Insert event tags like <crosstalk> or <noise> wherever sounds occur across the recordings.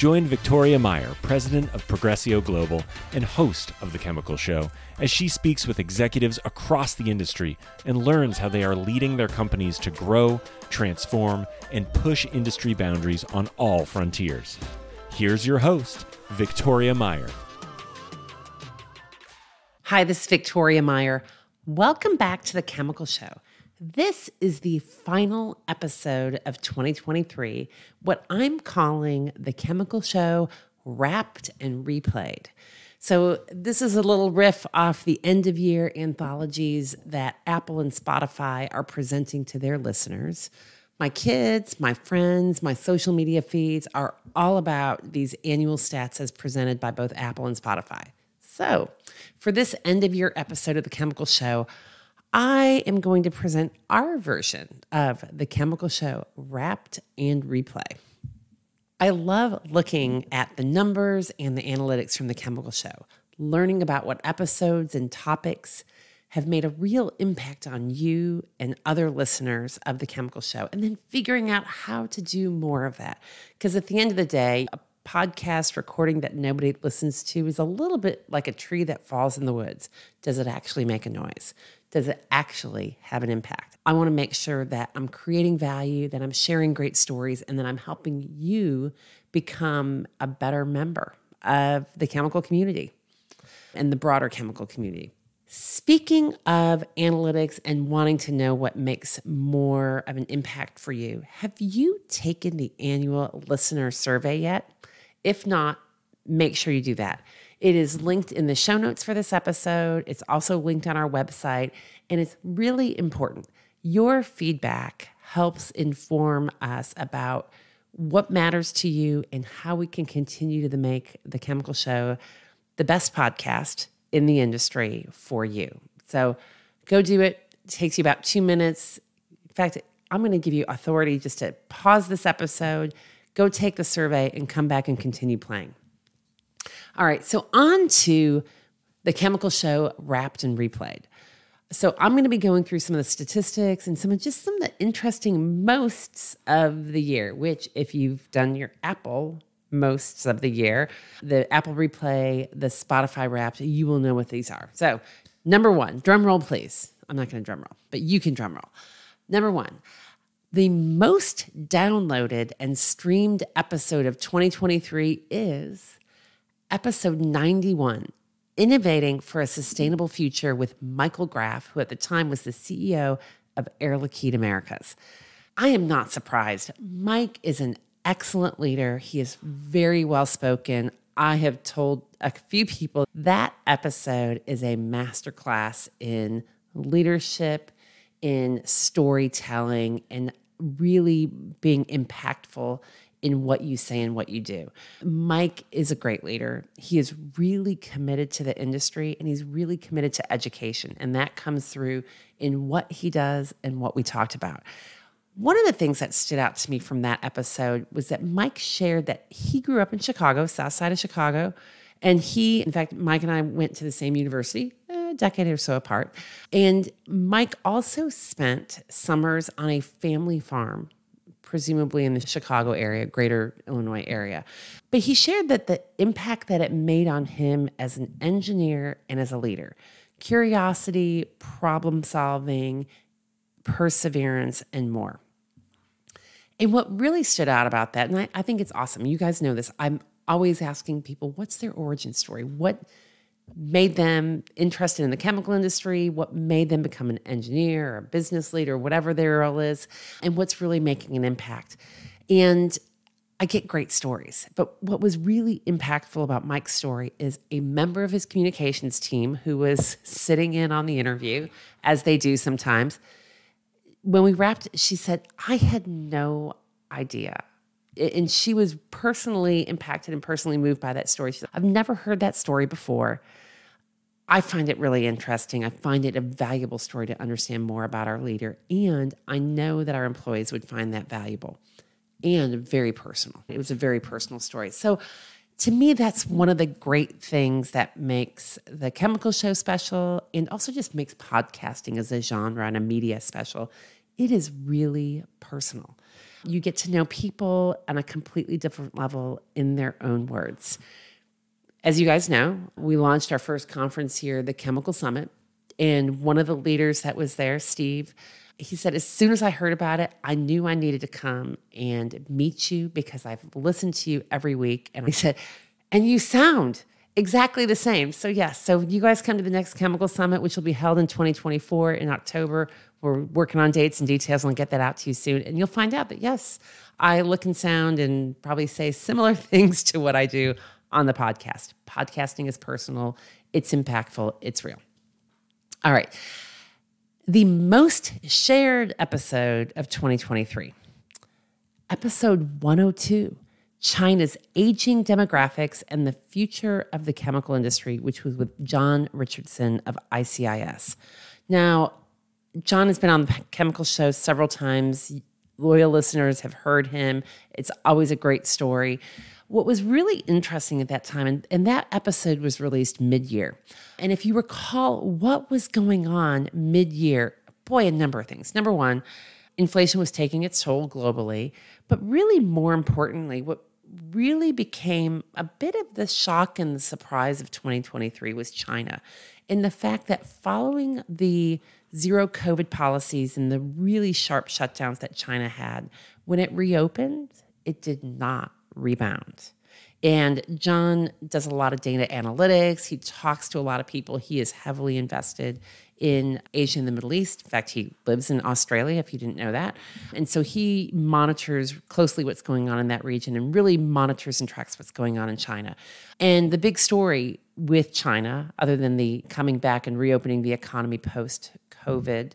Join Victoria Meyer, president of Progressio Global and host of The Chemical Show, as she speaks with executives across the industry and learns how they are leading their companies to grow, transform, and push industry boundaries on all frontiers. Here's your host, Victoria Meyer. Hi, this is Victoria Meyer. Welcome back to The Chemical Show. This is the final episode of 2023, what I'm calling the Chemical Show Wrapped and Replayed. So, this is a little riff off the end of year anthologies that Apple and Spotify are presenting to their listeners. My kids, my friends, my social media feeds are all about these annual stats as presented by both Apple and Spotify. So, for this end of year episode of The Chemical Show, I am going to present our version of the chemical show wrapped and replay. I love looking at the numbers and the analytics from the chemical show, learning about what episodes and topics have made a real impact on you and other listeners of the chemical show, and then figuring out how to do more of that. Because at the end of the day, a podcast recording that nobody listens to is a little bit like a tree that falls in the woods. Does it actually make a noise? Does it actually have an impact? I want to make sure that I'm creating value, that I'm sharing great stories, and that I'm helping you become a better member of the chemical community and the broader chemical community. Speaking of analytics and wanting to know what makes more of an impact for you, have you taken the annual listener survey yet? If not, make sure you do that. It is linked in the show notes for this episode. It's also linked on our website, and it's really important. Your feedback helps inform us about what matters to you and how we can continue to make the Chemical Show the best podcast in the industry for you. So go do it. It takes you about two minutes. In fact, I'm going to give you authority just to pause this episode, go take the survey, and come back and continue playing. All right, so on to the chemical show wrapped and replayed. So I'm going to be going through some of the statistics and some of just some of the interesting mosts of the year, which if you've done your Apple mosts of the year, the Apple replay, the Spotify wrapped, you will know what these are. So number one, drum roll, please. I'm not going to drum roll, but you can drum roll. Number one, the most downloaded and streamed episode of 2023 is episode 91 Innovating for a Sustainable Future with Michael Graff, who at the time was the CEO of Air Liquide Americas. I am not surprised. Mike is an excellent leader. He is very well spoken. I have told a few people that episode is a masterclass in leadership, in storytelling, and really being impactful in what you say and what you do. Mike is a great leader. He is really committed to the industry and he's really committed to education. And that comes through in what he does and what we talked about. One of the things that stood out to me from that episode was that Mike shared that he grew up in Chicago, south side of Chicago. And he, in fact, Mike and I went to the same university, a decade or so apart. And Mike also spent summers on a family farm presumably in the Chicago area, greater Illinois area. But he shared that the impact that it made on him as an engineer and as a leader curiosity, problem solving, perseverance, and more. And what really stood out about that, and I, I think it's awesome, you guys know this, I'm always asking people, what's their origin story? What made them interested in the chemical industry, what made them become an engineer or a business leader, whatever their role is, and what's really making an impact. And I get great stories. But what was really impactful about Mike's story is a member of his communications team who was sitting in on the interview, as they do sometimes. When we wrapped, she said, I had no idea. And she was personally impacted and personally moved by that story. Said, I've never heard that story before. I find it really interesting. I find it a valuable story to understand more about our leader. And I know that our employees would find that valuable and very personal. It was a very personal story. So, to me, that's one of the great things that makes the Chemical Show special and also just makes podcasting as a genre and a media special. It is really personal. You get to know people on a completely different level in their own words. As you guys know, we launched our first conference here, the Chemical Summit. And one of the leaders that was there, Steve, he said, as soon as I heard about it, I knew I needed to come and meet you because I've listened to you every week. And I said, and you sound exactly the same. So, yes, so you guys come to the next Chemical Summit, which will be held in 2024 in October. We're working on dates and details and I'll get that out to you soon. And you'll find out that, yes, I look and sound and probably say similar <laughs> things to what I do on the podcast. Podcasting is personal, it's impactful, it's real. All right. The most shared episode of 2023, episode 102 China's Aging Demographics and the Future of the Chemical Industry, which was with John Richardson of ICIS. Now, John has been on the chemical show several times. Loyal listeners have heard him. It's always a great story. What was really interesting at that time, and, and that episode was released mid year. And if you recall what was going on mid year, boy, a number of things. Number one, inflation was taking its toll globally. But really, more importantly, what really became a bit of the shock and the surprise of 2023 was China. And the fact that following the zero COVID policies and the really sharp shutdowns that China had, when it reopened, it did not rebound. And John does a lot of data analytics. He talks to a lot of people. He is heavily invested in Asia and the Middle East. In fact, he lives in Australia, if you didn't know that. And so he monitors closely what's going on in that region and really monitors and tracks what's going on in China. And the big story with China, other than the coming back and reopening the economy post COVID,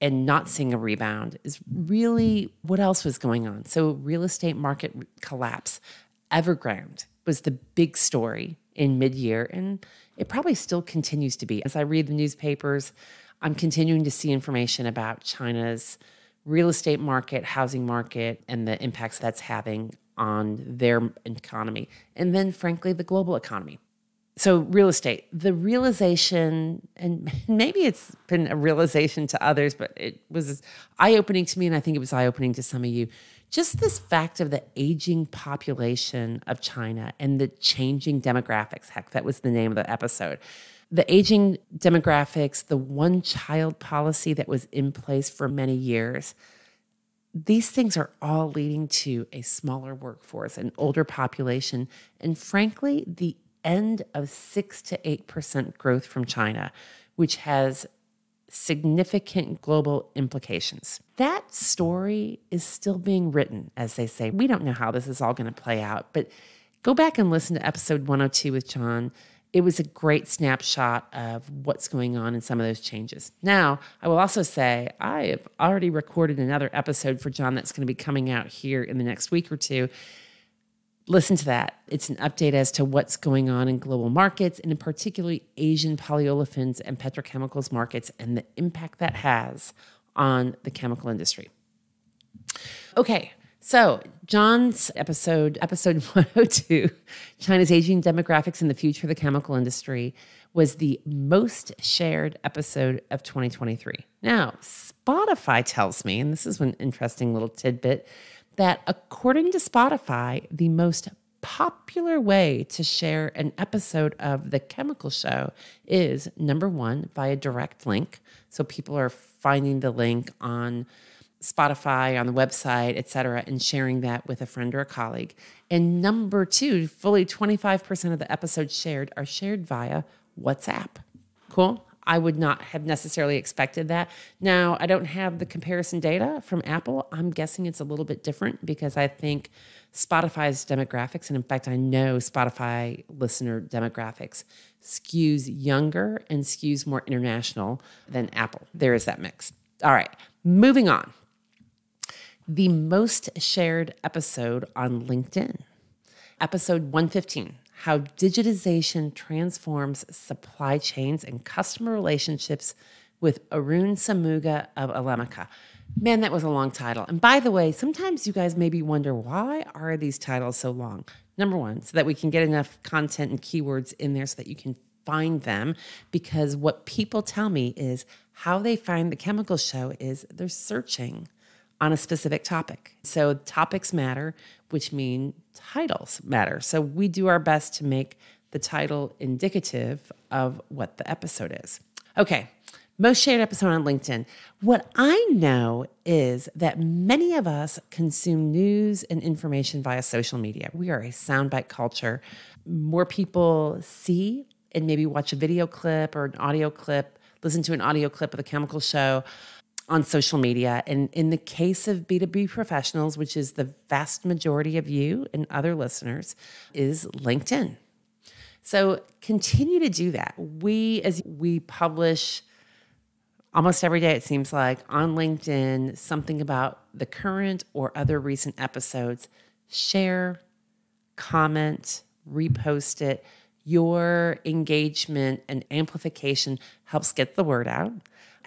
and not seeing a rebound is really what else was going on. So, real estate market collapse. Evergrande was the big story in mid year, and it probably still continues to be. As I read the newspapers, I'm continuing to see information about China's real estate market, housing market, and the impacts that's having on their economy. And then, frankly, the global economy so real estate the realization and <laughs> maybe it's been a realization to others but it was eye-opening to me and i think it was eye-opening to some of you. Just this fact of the aging population of china and the changing demographics heck that was the name of the episode. The aging demographics the one child policy that was in place for many years these things are all leading to a smaller workforce, an older population, and frankly, the end of 6 to 8% growth from China, which has significant global implications. That story is still being written, as they say. We don't know how this is all going to play out, but go back and listen to episode 102 with John. It was a great snapshot of what's going on in some of those changes. Now, I will also say I have already recorded another episode for John that's going to be coming out here in the next week or two listen to that. It's an update as to what's going on in global markets and in particularly Asian polyolefins and petrochemicals markets and the impact that has on the chemical industry. Okay, so John's episode, episode <laughs> 102, China's aging demographics and the future of the chemical industry, was the most shared episode of 2023. Now, Spotify tells me, and this is an interesting little tidbit, that according to Spotify, the most popular way to share an episode of The Chemical Show is number one, via direct link. So people are finding the link on Spotify, on the website, et cetera, and sharing that with a friend or a colleague. And number two, fully 25% of the episodes shared are shared via WhatsApp. Cool. I would not have necessarily expected that. Now, I don't have the comparison data from Apple. I'm guessing it's a little bit different because I think Spotify's demographics, and in fact, I know Spotify listener demographics skews younger and skews more international than Apple. There is that mix. All right, moving on. The most shared episode on LinkedIn, episode 115 how digitization transforms supply chains and customer relationships with Arun Samuga of Elemica. Man, that was a long title. And by the way, sometimes you guys maybe wonder why are these titles so long? Number one, so that we can get enough content and keywords in there so that you can find them. Because what people tell me is how they find the chemical show is they're searching on a specific topic. So topics matter, which mean titles matter. So we do our best to make the title indicative of what the episode is. Okay, most shared episode on LinkedIn. What I know is that many of us consume news and information via social media. We are a soundbite culture. More people see and maybe watch a video clip or an audio clip, listen to an audio clip of the chemical show on social media. And in the case of B2B professionals, which is the vast majority of you and other listeners, is LinkedIn. So continue to do that. We, as we publish almost every day, it seems like, on LinkedIn, something about the current or other recent episodes. Share, comment, repost it. Your engagement and amplification helps get the word out,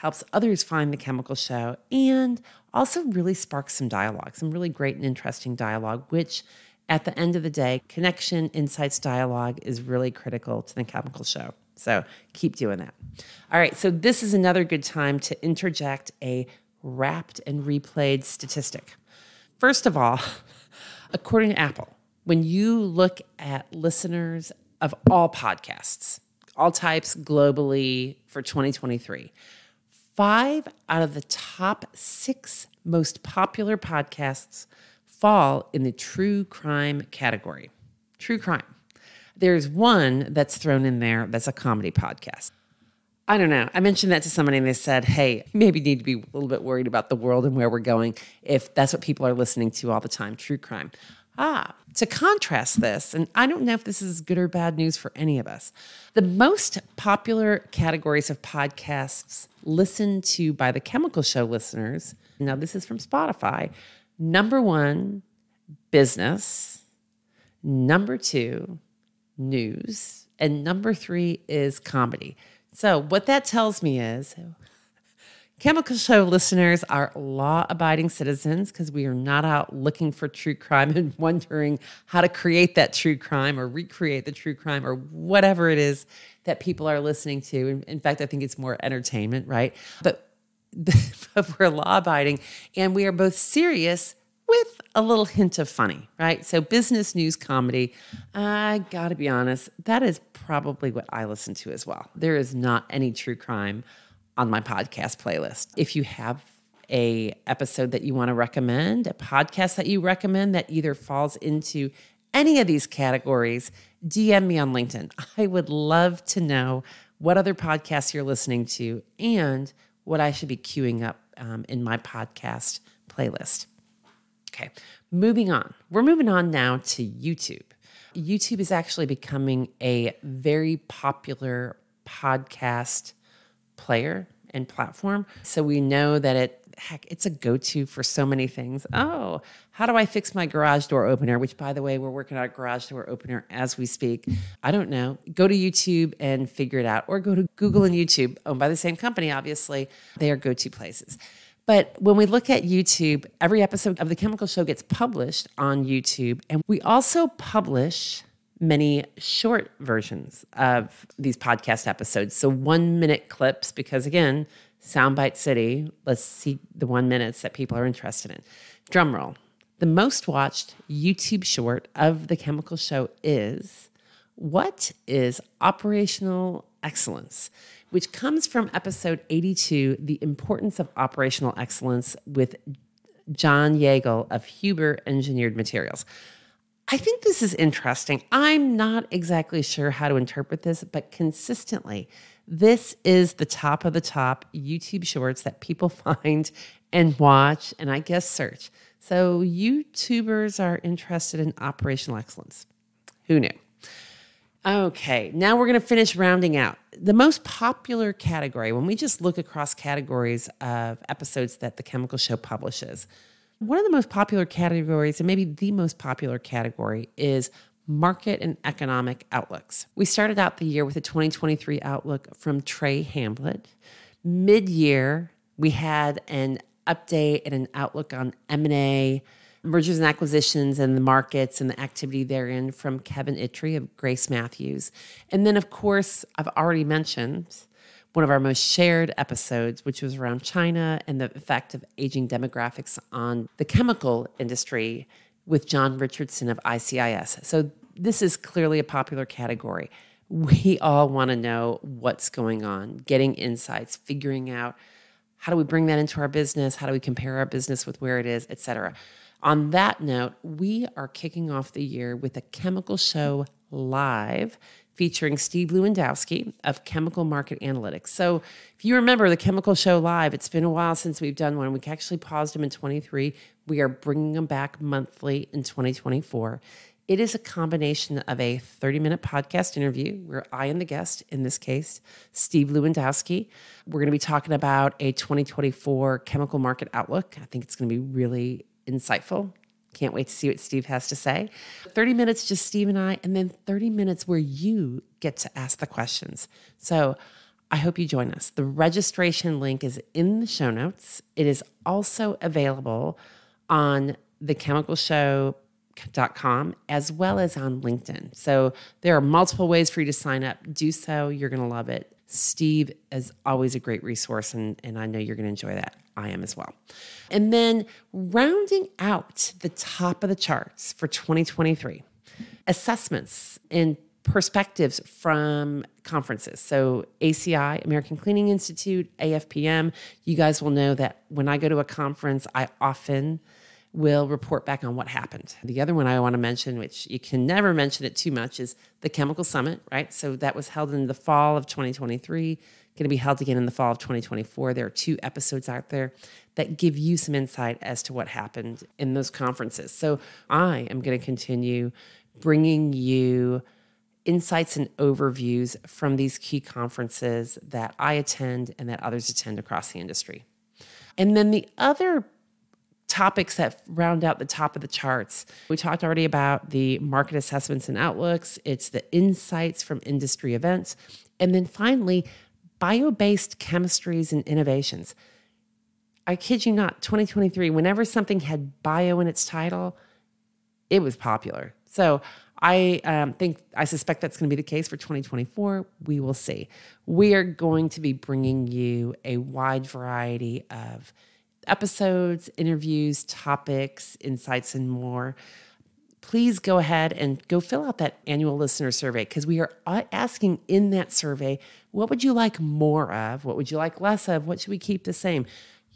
helps others find the chemical show, and also really sparks some dialogue, some really great and interesting dialogue, which at the end of the day, connection, insights, dialogue is really critical to the chemical show. So keep doing that. All right, so this is another good time to interject a wrapped and replayed statistic. First of all, <laughs> according to Apple, when you look at listeners of all podcasts, all types globally for 2023, five out of the top six most popular podcasts fall in the true crime category. True crime. There's one that's thrown in there that's a comedy podcast. I don't know. I mentioned that to somebody and they said, hey, maybe need to be a little bit worried about the world and where we're going if that's what people are listening to all the time true crime. Ah, to contrast this, and I don't know if this is good or bad news for any of us, the most popular categories of podcasts listened to by the Chemical Show listeners, now this is from Spotify, number one, business, number two, news, and number three is comedy. So, what that tells me is Chemical Show listeners are law abiding citizens because we are not out looking for true crime <laughs> and wondering how to create that true crime or recreate the true crime or whatever it is that people are listening to. In fact, I think it's more entertainment, right? But, <laughs> but we're law abiding and we are both serious with a little hint of funny, right? So, business news comedy, I gotta be honest, that is probably what I listen to as well. There is not any true crime on my podcast playlist. If you have a episode that you want to recommend, a podcast that you recommend that either falls into any of these categories, DM me on LinkedIn. I would love to know what other podcasts you're listening to and what I should be queuing up um, in my podcast playlist. Okay, moving on. We're moving on now to YouTube. YouTube is actually becoming a very popular podcast player and platform. So we know that it heck, it's a go-to for so many things. Oh, how do I fix my garage door opener? Which by the way, we're working on a garage door opener as we speak. I don't know. Go to YouTube and figure it out or go to Google and YouTube, owned by the same company obviously. They are go-to places. But when we look at YouTube, every episode of The Chemical Show gets published on YouTube. And we also publish many short versions of these podcast episodes. So one minute clips, because again, Soundbite City, let's see the one minutes that people are interested in. Drum roll. The most watched YouTube short of The Chemical Show is What is Operational Excellence? which comes from episode 82 The Importance of Operational Excellence with John Yeagle of Huber Engineered Materials. I think this is interesting. I'm not exactly sure how to interpret this, but consistently, this is the top of the top YouTube shorts that people <laughs> find and watch and I guess search. So, YouTubers are interested in operational excellence. Who knew? Okay, now we're going to finish rounding out. The most popular category, when we just look across categories of episodes that the Chemical Show publishes, one of the most popular categories, and maybe the most popular category, is market and economic outlooks. We started out the year with a 2023 outlook from Trey Hamblett. Mid year, we had an update and an outlook on M&A, mergers and acquisitions and the markets and the activity therein from Kevin Yttre of Grace Matthews. And then, of course, I've already mentioned one of our most shared episodes, which was around China and the effect of aging demographics on the chemical industry with John Richardson of ICIS. So, this is clearly a popular category. We all want to know what's going on, getting insights, figuring out how do we bring that into our business, how do we compare our business with where it is, et cetera. On that note, we are kicking off the year with a chemical show live featuring Steve Lewandowski of Chemical Market Analytics. So, if you remember the Chemical Show Live, it's been a while since we've done one. We actually paused them in 23. We are bringing them back monthly in 2024. It is a combination of a 30 minute podcast interview where I am the guest, in this case, Steve Lewandowski. We're going to be talking about a 2024 chemical market outlook. I think it's going to be really insightful. Can't wait to see what Steve has to say. 30 minutes, just Steve and I, and then 30 minutes where you get to ask the questions. So I hope you join us. The registration link is in the show notes. It is also available on the chemical show as well as on LinkedIn. So there are multiple ways for you to sign up. Do so. You're going to love it. Steve is always a great resource, and, and I know you're going to enjoy that. I am as well. And then rounding out the top of the charts for 2023, assessments and perspectives from conferences. So, ACI, American Cleaning Institute, AFPM, you guys will know that when I go to a conference, I often will report back on what happened. The other one I want to mention, which you can never mention it too much, is the Chemical Summit, right? So that was held in the fall of 2023, going to be held again in the fall of 2024. There are two episodes out there that give you some insight as to what happened in those conferences. So I am going to continue bringing you insights and overviews from these key conferences that I attend and that others attend across the industry. And then the other topics that round out the top of the charts. We talked already about the market assessments and outlooks, it's the insights from industry events, and then finally, bio based chemistries and innovations. I kid you not, 2023, whenever something had bio in its title, it was popular. So I um, think, I suspect that's going to be the case for 2024. We will see. We are going to be bringing you a wide variety of episodes, interviews, topics, insights, and more, please go ahead and go fill out that annual listener survey because we are asking in that survey what would you like more of? What would you like less of? What should we keep the same?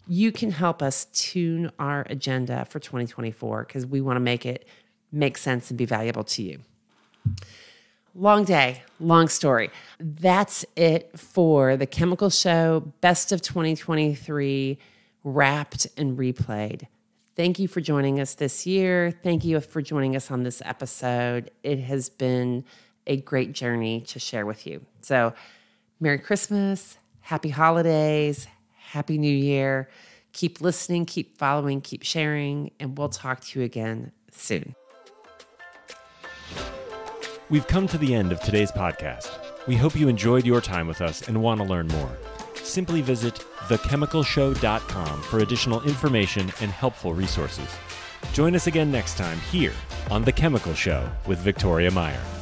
You can help us tune our agenda for 2024 because we want to make it make sense and be valuable to you. Long day, long story. That's it for the Chemical Show Best of 2023 wrapped and replayed. Thank you for joining us this year. Thank you for joining us on this episode. It has been a great journey to share with you. So, Merry Christmas, Happy Holidays, Happy New Year. Keep listening, keep following, keep sharing, and we'll talk to you again soon. We've come to the end of today's podcast. We hope you enjoyed your time with us and want to learn more simply visit thechemicalshow.com for additional information and helpful resources. Join us again next time here on The Chemical Show with Victoria Meyer.